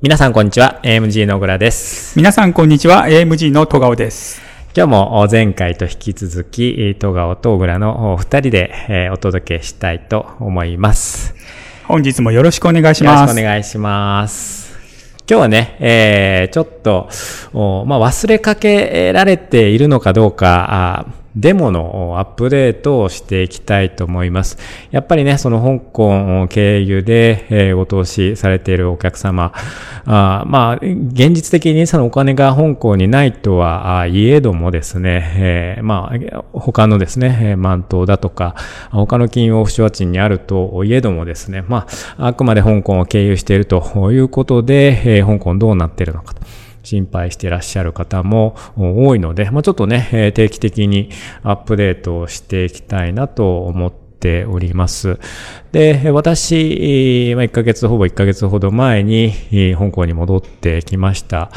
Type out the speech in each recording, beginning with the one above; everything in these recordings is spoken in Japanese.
皆さんこんにちは。AMG の小倉です。皆さんこんにちは。AMG の戸川です。今日も前回と引き続き、戸川と小倉の二人でえーお届けしたいと思います。本日もよろしくお願いしよろします。くお願いします。今日はね、えーちょっと、おまあ、忘れかけられているのかどうか、あデモのアップデートをしていきたいと思います。やっぱりね、その香港を経由で、えご投資されているお客様、あまあ、現実的にそのお金が香港にないとはあいえどもですね、えまあ、他のですね、満島だとか、他の金融オフショア地にあるといえどもですね、まあ、あくまで香港を経由しているということで、え香港どうなっているのかと。心配していらっしゃる方も多いので、まあ、ちょっとね、定期的にアップデートをしていきたいなと思っております。で、私、まあ、1ヶ月、ほぼ1ヶ月ほど前に、香港に戻ってきました。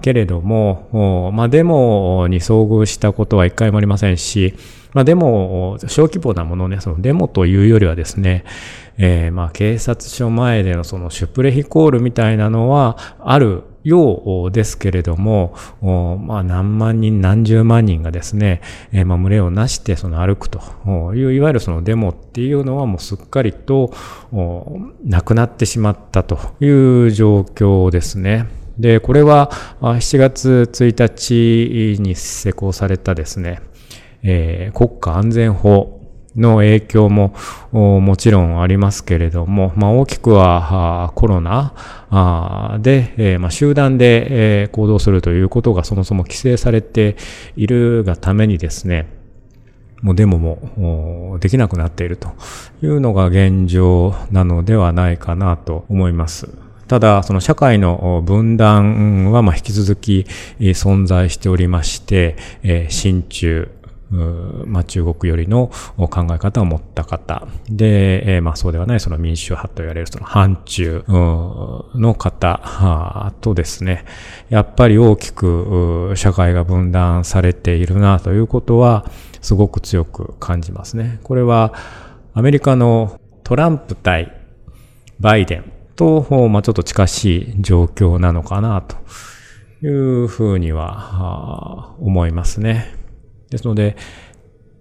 けれども、まあ、デモに遭遇したことは一回もありませんし、まあ、デモ、小規模なものね、そのデモというよりはですね、えーまあ、警察署前でのそのシュプレヒコールみたいなのはあるようですけれども、まあ、何万人、何十万人がですね、えーまあ、群れをなしてその歩くという、いわゆるそのデモっていうのはもうすっかりとなくなってしまったという状況ですね。で、これは7月1日に施行されたですね、えー国家安全法の影響ももちろんありますけれども、まあ、大きくはコロナで、えーまあ、集団で、えー行動するということがそもそも規制されているがためにですね、もうデモもできなくなっているというのが現状なのではないかなと思います。ただ、その社会の分断はま引き続き存在しておりまして、えー親中、まあ、中国よりの考え方を持った方。で、えーまあそうではないその民主派と言われるその反中の方とですね、やっぱり大きく社会が分断されているなということはすごく強く感じますね。これはアメリカのトランプ対バイデンと、まあ、ちょっと近しい状況なのかなというふうには思いますね。ですので、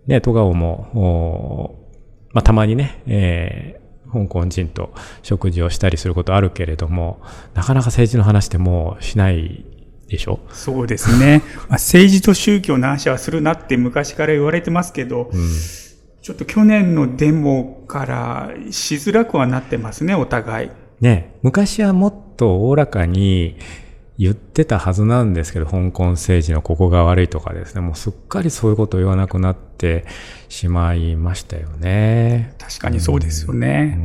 ね、戸川も、おまあ、たまにね、えー香港人と食事をしたりすることあるけれども、なかなか政治の話ってもうしないでしょ？そうですね。まあ、政治と宗教の話はするなって昔から言われてますけど、ちょっと去年のデモからしづらくはなってますね、お互い。ね、昔はもっとおおらかに言ってたはずなんですけど、香港政治のここが悪いとかですね、もうすっかりそういうことを言わなくなってしまいましたよね。確かにそうですよね。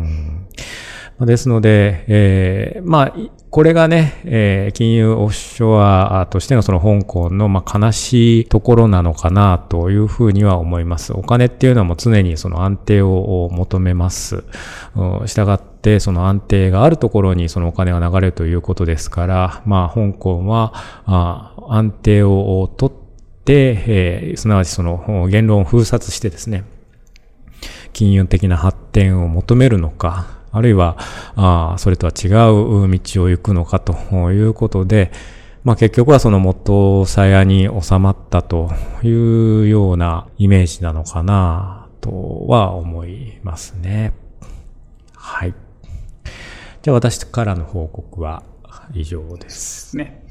まあですので、えーまあ、いこれがね、えー金融オフショアとしてのその香港のまあ悲しいところなのかなというふうには思います。お金っていうのはもう常にその安定を求めます。うんしたがって、その安定があるところにそのお金が流れるということですから、まあ、香港は、あ安定を取って、えーすなわちその言論を封殺してですね、金融的な発展を求めるのか、あるいは、あそれとは違う道を行くのかということで、まあ結局はその元さやに収まったというようなイメージなのかなとは思いますね。はい。じゃあ私からの報告は以上。ですね。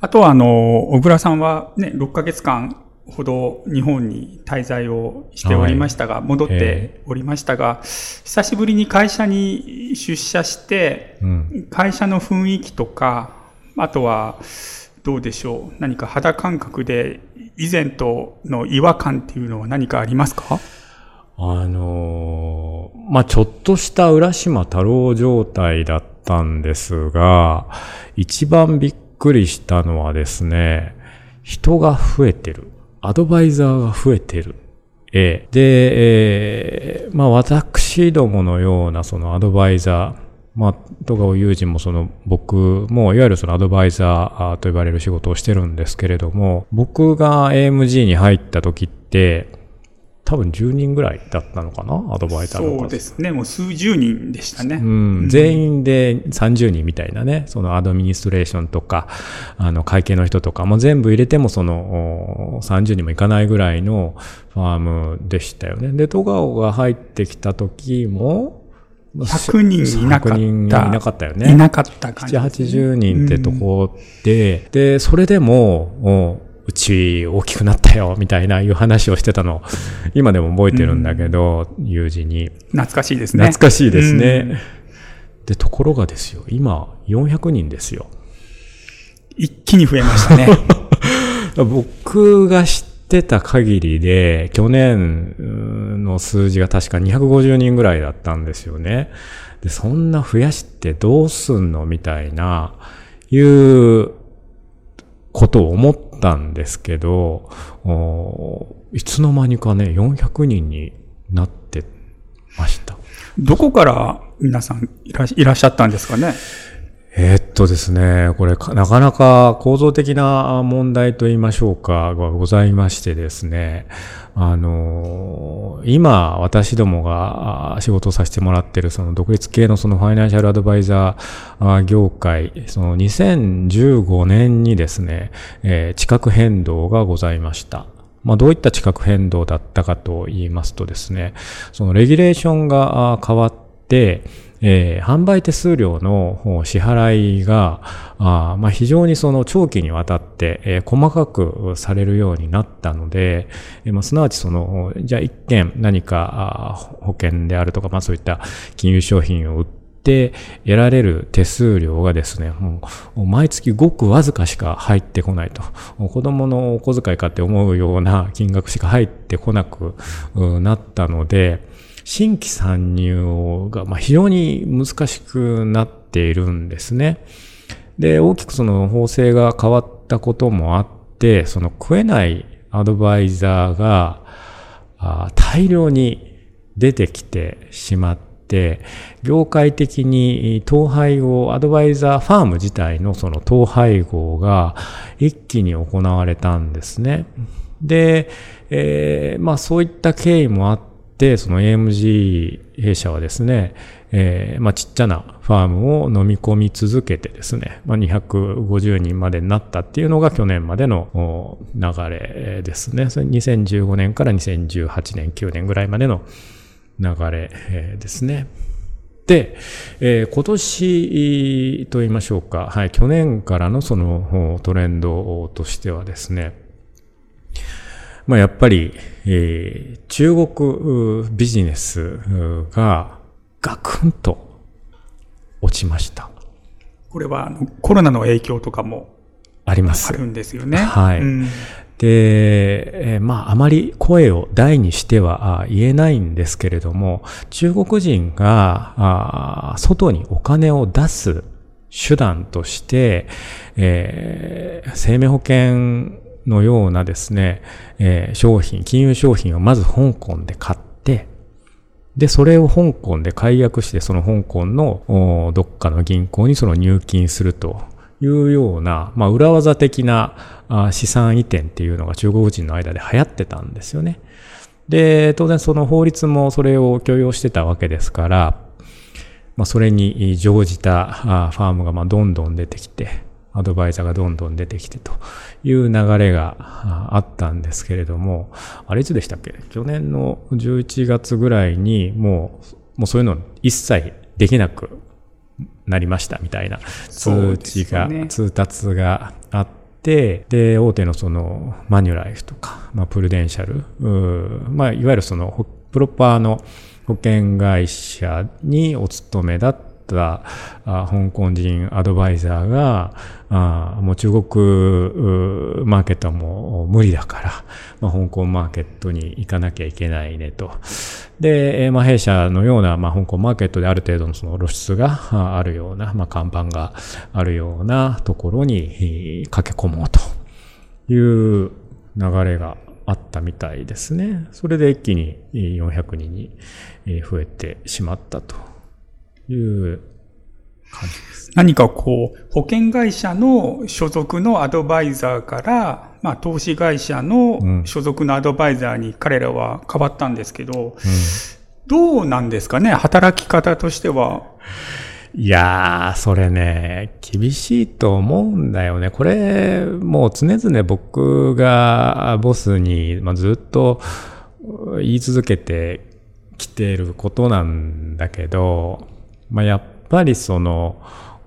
あとは、あの、小倉さんはね、6ヶ月間ほど日本に滞在をしておりましたが、戻っておりましたが、久しぶりに会社に出社して、うん。会社の雰囲気とか、あとは、どうでしょう。何か肌感覚で、以前との違和感っていうのは何かありますか？あのーまあ、ちょっとした浦島太郎状態だったんですが、一番びっくりしたのはですね、人が増えてる。アドバイザーが増えてる。ええで、えーまあ、私どものようなそのアドバイザー、まあ、戸川友人もその僕もいわゆるそのアドバイザーと呼ばれる仕事をしてるんですけれども、僕が AMG に入った時って、多分10人ぐらいだったのかな、アドバイザーのそうですね。もう数十人でしたね。うん、全員で30人みたいなね、そのアドミニストレーションとか、あの会計の人とかも全部入れてもそのお30人もいかないぐらいのファームでしたよね。で、戸川が入ってきた時も、100人いなかった。100人いなかったよね。いなかった感じ7、ね、80人ってとこで、で、それでも、おうち大きくなったよ、みたいないう話をしてたの、今でも覚えてるんだけど、友人に。懐かしいですね。懐かしいですね。で、ところがですよ、今、400人ですよ。一気に増えましたね。僕が知ってた限りで、去年の数字が確か250人ぐらいだったんですよね。で、そんな増やしてどうすんのみたいな、いうことを思ったんですけど、いつの間にかね、400人になってました。どこから皆さんいらいらっしゃったんですかね？えー、っとですね、これなかなか構造的な問題と言いましょうかがございましてですね、あの、今私どもが仕事をさせてもらっているその独立系のそのファイナンシャルアドバイザー業界、その2015年にですね、えー、地殻変動がございました。まあ、どういった地殻変動だったかと言いますとですね、そのレギュレーションが変わって、えー、販売手数料の支払いが、あまあ、非常にその長期にわたって、えー、細かくされるようになったので、えー、まあ、すなわちその、じゃあ一件何か保険であるとか、まあそういった金融商品を売って得られる手数料がですね、もう毎月ごくわずかしか入ってこないと。子供のお小遣いかって思うような金額しか入ってこなくなったので、新規参入が非常に難しくなっているんですね。で、大きくその法制が変わったこともあって、その食えないアドバイザーが大量に出てきてしまって、業界的に統廃合、アドバイザーファーム自体のその統廃合が一気に行われたんですね。で、えー、まあそういった経緯もあって、その AMG 弊社はですね、えー、まあちっちゃなファームを飲み込み続けてですね、まあ250人までになったっていうのが去年までの流れですね。それ2015年から2018年、9年ぐらいまでの流れですね。で、えー、今年と言いましょうか、はい、去年からのそのトレンドとしてはですね、まあ、やっぱり、えー、中国ビジネスがガクンと落ちました。これはあのコロナの影響とかもあります。あるんですよね。はい。うん、で、えー、まあ、あまり声を大にしては言えないんですけれども、中国人が外にお金を出す手段として、えー、生命保険のようなですね、えー、商品、金融商品をまず香港で買って、で、それを香港で解約して、その香港のどっかの銀行にその入金するというような、まあ、裏技的な資産移転っていうのが中国人の間で流行ってたんですよね。で、当然その法律もそれを許容してたわけですから、まあ、それに乗じたファームがまどんどん出てきて、アドバイザーがどんどん出てきてという流れがあったんですけれども、あれいつでしたっけ？去年の11月ぐらいにもう、もうそういうの一切できなくなりましたみたいな通知が、ね、通達があって、で、大手のそのマニュライフとか、まあ、プルデンシャル、まあ、いわゆるそのプロパーの保険会社にお勤めだったた香港人アドバイザーが、あもう中国マーケットも無理だから、まあ、香港マーケットに行かなきゃいけないねと。で、まあ、弊社のような、まあ、香港マーケットである程度のその露出があるような、まあ、看板があるようなところに駆け込もうという流れがあったみたいですね。それで一気に400人に増えてしまったと。いう感じです。何かこう、保険会社の所属のアドバイザーから、まあ、投資会社の所属のアドバイザーに彼らは変わったんですけど、うん、どうなんですかね、働き方としては。いやー、それね、厳しいと思うんだよね。これ、もう常々僕がボスに、まあ、ずっと言い続けてきてることなんだけど、まあ、やっぱりその、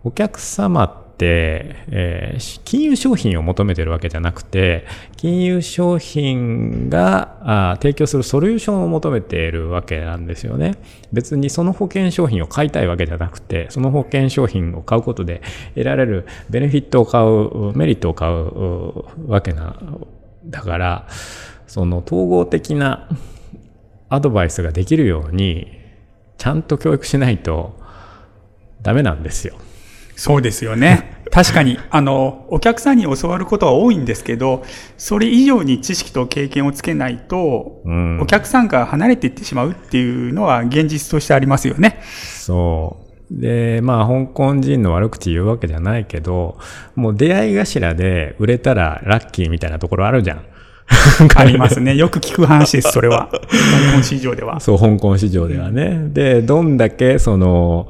お客様って、えー、金融商品を求めてるわけじゃなくて、金融商品があ提供するソリューションを求めているわけなんですよね。別にその保険商品を買いたいわけじゃなくて、その保険商品を買うことで得られるベネフィットを買う、メリットを買うわけな、だから、その統合的なアドバイスができるように、ちゃんと教育しないとダメなんですよ。そうですよね。確かに、あの、お客さんに教わることは多いんですけど、それ以上に知識と経験をつけないと、うん、お客さんが離れていってしまうっていうのは現実としてありますよね。そう。で、まあ、香港人の悪口言うわけじゃないけど、もう出会い頭で売れたらラッキーみたいなところあるじゃん。ありますね。よく聞く話です、それは。香港市場では。そう、香港市場ではね。で、どんだけ、その、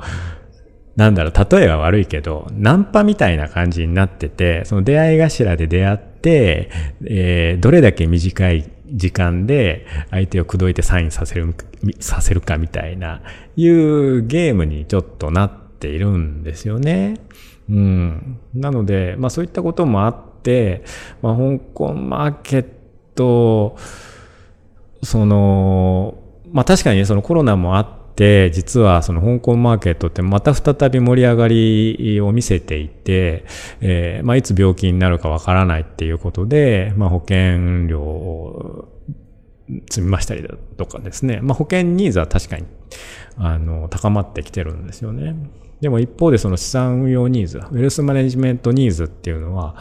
なんだろう、例えは悪いけど、ナンパみたいな感じになってて、その出会い頭で出会って、えー、どれだけ短い時間で相手を口説いてサインさせる、させるかみたいな、いうゲームにちょっとなっているんですよね。うん。なので、まあそういったこともあって、まあ香港マーケット、その、まあ確かに、そのコロナもあって、実はその香港マーケットってまた再び盛り上がりを見せていて、えー、まあいつ病気になるかわからないっていうことで、まあ保険料を積みましたりだとかですね、まあ保険ニーズは確かに、あの、高まってきてるんですよね。でも一方でその資産運用ニーズ、ウェルスマネジメントニーズっていうのは、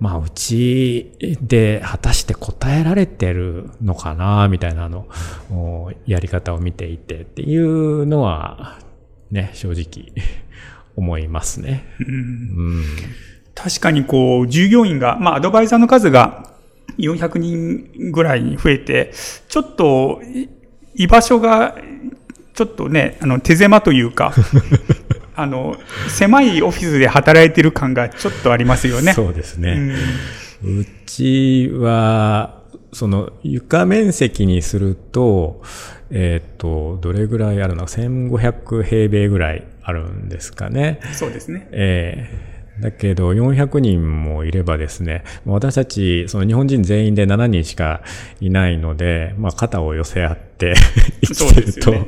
まあ、うちで果たして答えられてるのかな、みたいなの、やり方を見ていてっていうのは、ね、正直思いますね。うん、確かにこう、従業員が、まあ、アドバイザーの数が400人ぐらいに増えて、ちょっと、居場所が、ちょっとね、あの、手狭というか、あの、狭いオフィスで働いてる感がちょっとありますよね。そうですね。うん、うちは、その床面積にすると、えっ、ー、と、どれぐらいあるの ?1500 平米ぐらいあるんですかね。そうですね。ええーだけど、400人もいればですね、私たち、その日本人全員で7人しかいないので、まあ、肩を寄せ合って生きてると、ね、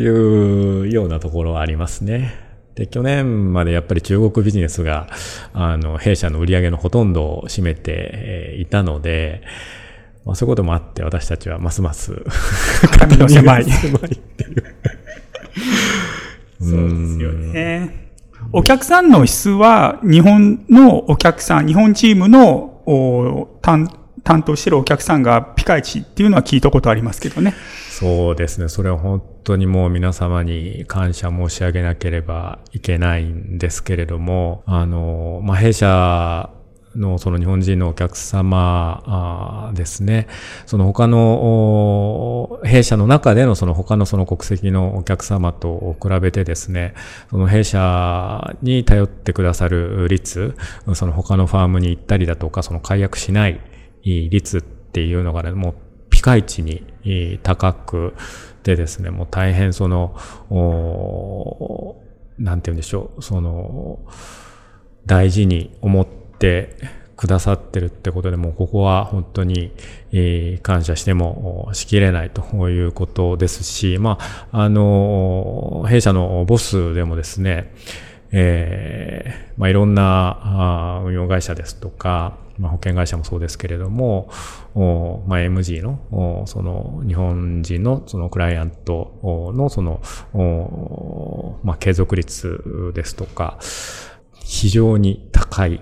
いうようなところはありますね。で、去年までやっぱり中国ビジネスが、あの、弊社の売り上げのほとんどを占めていたので、まあ、そういうこともあって私たちはますます 髪の狭い。狭いっていう。そうですよね。お客さんの質は、日本のお客さん、日本チームの担担当してるお客さんがピカイチっていうのは聞いたことありますけどね。そうですね。それは本当にもう皆様に感謝申し上げなければいけないんですけれども、あの、まあ、弊社のその日本人のお客様ですね。その他の弊社の中でのその他のその国籍のお客様と比べてですね、その弊社に頼ってくださる率、その他のファームに行ったりだとか、その解約しない率っていうのがね、もうピカイチに高くてですね、もう大変その、なんて言うんでしょう、その、大事に思ってくださってるってことでもうここは本当に、感謝してもしきれないということですし、まあ、あの、弊社のボスでもですね、えー、まあ、いろんな運用会社ですとか、まあ、保険会社もそうですけれども、まあ、MG の、その日本人のそのクライアントのその、まあ、継続率ですとか、非常に高い。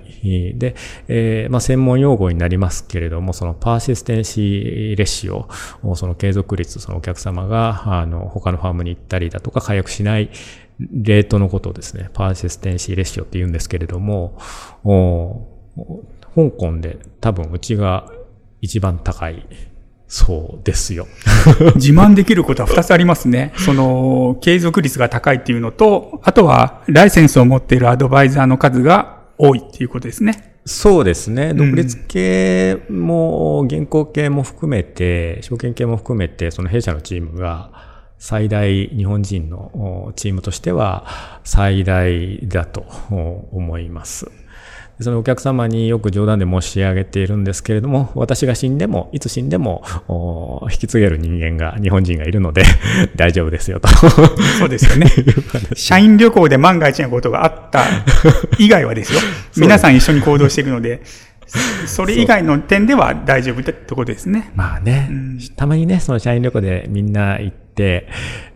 で、えー、まあ、専門用語になりますけれども、そのパーシステンシーレシオ、その継続率、そのお客様が、あの、他のファームに行ったりだとか、解約しないレートのことをですね、パーシステンシーレシオって言うんですけれども、香港で多分うちが一番高いそうですよ。自慢できることは2つありますね。その、継続率が高いっていうのと、あとは、ライセンスを持っているアドバイザーの数が多いっていうことですね。そうですね。独立系も、銀行系も含めて、証券系も含めて、その弊社のチームが、最大日本人のチームとしては最大だと思います。そのお客様によく冗談で申し上げているんですけれども、私が死んでも、いつ死んでも、引き継げる人間が、日本人がいるので 大丈夫ですよとそうですよね。社員旅行で万が一のことがあった以外はですよ。皆さん一緒に行動しているので、それ以外の点では大丈夫ってとこですね。まあね、うん、たまにね、その社員旅行でみんな行って、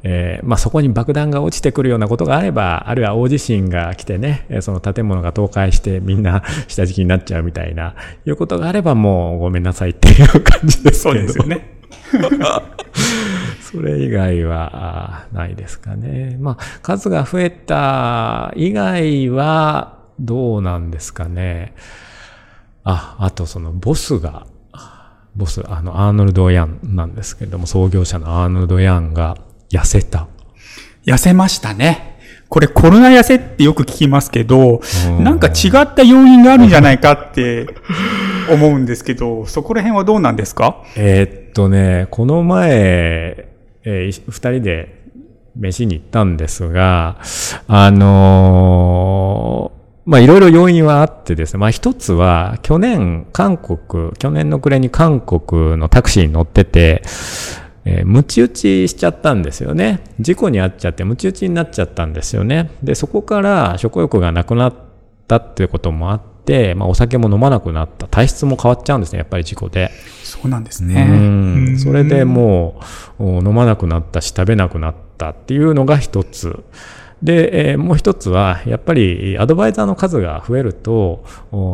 えー、まあそこに爆弾が落ちてくるようなことがあれば、あるいは大地震が来てね、その建物が倒壊してみんな下敷きになっちゃうみたいな、いうことがあればもうごめんなさいっていう感じです。そうですよね。それ以外はないですかね。まあ、数が増えた以外はどうなんですかね。あ、あとそのボスが、ボス、あの、アーノルド・ヤンなんですけれども、創業者のアーノルド・ヤンが痩せた。痩せましたね。これコロナ痩せってよく聞きますけど、なんか違った要因があるんじゃないかって 思うんですけど、そこら辺はどうなんですか？えー、っとね、この前、えー、二人で飯に行ったんですが、あのーまあいろいろ要因はあってですね、まあ一つは去年韓国、去年の暮れに韓国のタクシーに乗ってて、えー、ムチ打ちしちゃったんですよね。事故に遭っちゃってムチ打ちになっちゃったんですよね。で、そこから食欲がなくなったっていうこともあって、まあお酒も飲まなくなった。体質も変わっちゃうんですね、やっぱり事故で。そうなんですね。うん。それでもう飲まなくなったし食べなくなったっていうのが一つ。で、えー、もう一つは、やっぱりアドバイザーの数が増えると、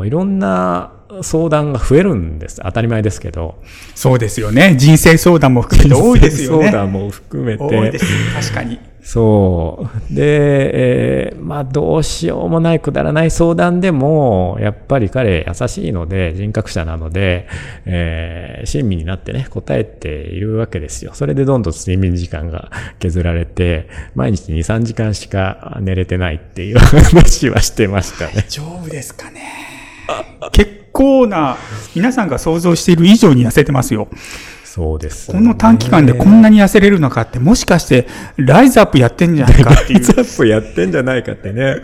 いろんな相談が増えるんです。当たり前ですけど。そうですよね。人生相談も含めて多いですよね。相談も含めて。多いです。確かに。そう。で、えー、まあどうしようもないくだらない相談でも、やっぱり彼優しいので、人格者なので、えー、親身になってね、答えているわけですよ。それでどんどん睡眠時間が削られて、毎日2、3時間しか寝れてないっていう話はしてましたね。大丈夫ですかね。結構な、皆さんが想像している以上に痩せてますよ。そうです、ね、この短期間でこんなに痩せれるのかって、もしかして、ライズアップやってんじゃないかっていう。ライズアップやってんじゃないかってね。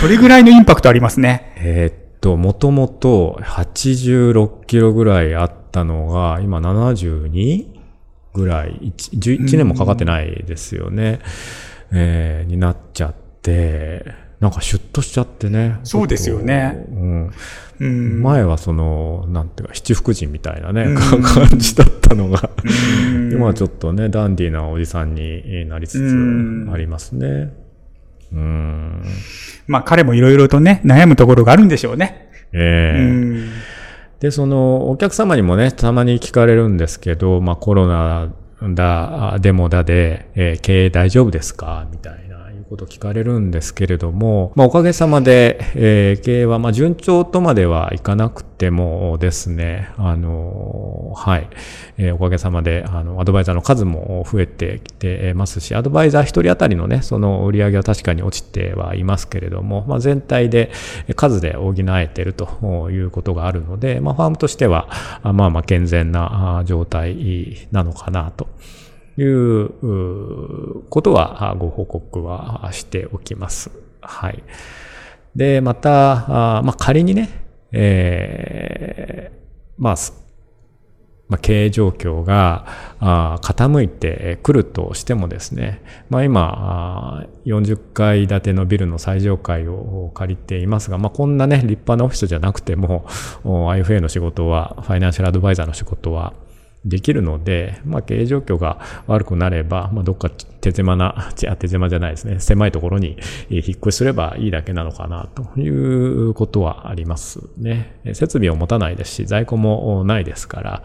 それぐらいのインパクトありますね。えー、っと、もともと86キロぐらいあったのが、今 72? ぐらい1、11年もかかってないですよね。えー、になっちゃって、なんかシュッとしちゃってね。そうですよね。うん。うん、前はその、なんていうか、七福神みたいなね、感じだったのが、今はちょっとね、ダンディーなおじさんになりつつありますね。うん。まあ彼もいろいろとね、悩むところがあるんでしょうね。ええー、で、その、お客様にもね、たまに聞かれるんですけど、まあコロナだ、デモだで、えー、経営大丈夫ですか？みたいな。こと聞かれるんですけれども、まあ、おかげさまで、えー、経営は、まあ、順調とまではいかなくてもですね、あの、はい、えー、おかげさまで、あの、アドバイザーの数も増えてきてますし、アドバイザー一人当たりのね、その売り上げは確かに落ちてはいますけれども、まあ、全体で数で補えているということがあるので、まあ、ファームとしては、まあまあ健全な状態なのかなと。いうことはご報告はしておきます。はい。で、また、あまあ、仮にね、えー、まあ、まあ、経営状況が傾いてくるとしてもですね、まあ、今40階建てのビルの最上階を借りていますが、まあ、こんなね立派なオフィスじゃなくても IFA の仕事はファイナンシャルアドバイザーの仕事はできるので、まあ、経営状況が悪くなれば、まあ、どっか手狭な、手狭じゃないですね、狭いところに引っ越しすればいいだけなのかなということはありますね。設備を持たないですし、在庫もないですから、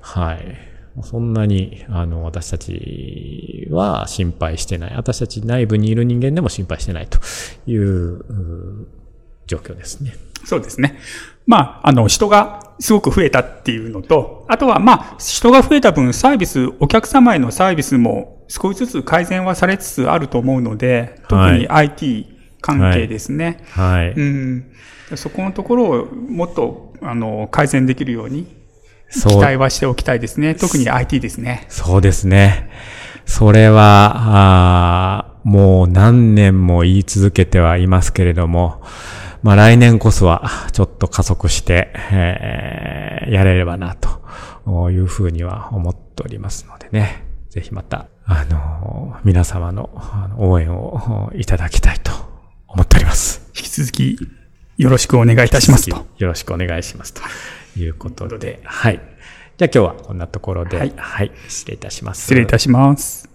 はい。そんなに、あの、私たちは心配してない。私たち内部にいる人間でも心配してないという状況ですね。そうですね。まあ、あの、人がすごく増えたっていうのと、あとは、まあ、人が増えた分、サービス、お客様へのサービスも少しずつ改善はされつつあると思うので、特に IT 関係ですね。はい。はい、うん。そこのところをもっと、あの、改善できるように、期待はしておきたいですね。特に IT ですね。そうですね。それは、あもう何年も言い続けてはいますけれども、まあ来年こそはちょっと加速して、えー、やれればなというふうには思っておりますのでね。ぜひまた、あのー、皆様の応援をいただきたいと思っております。引き続きよろしくお願いいたしますと。よろしくお願いしますということで、はい。じゃあ今日はこんなところで、はい、はい、失礼いたします。失礼いたします。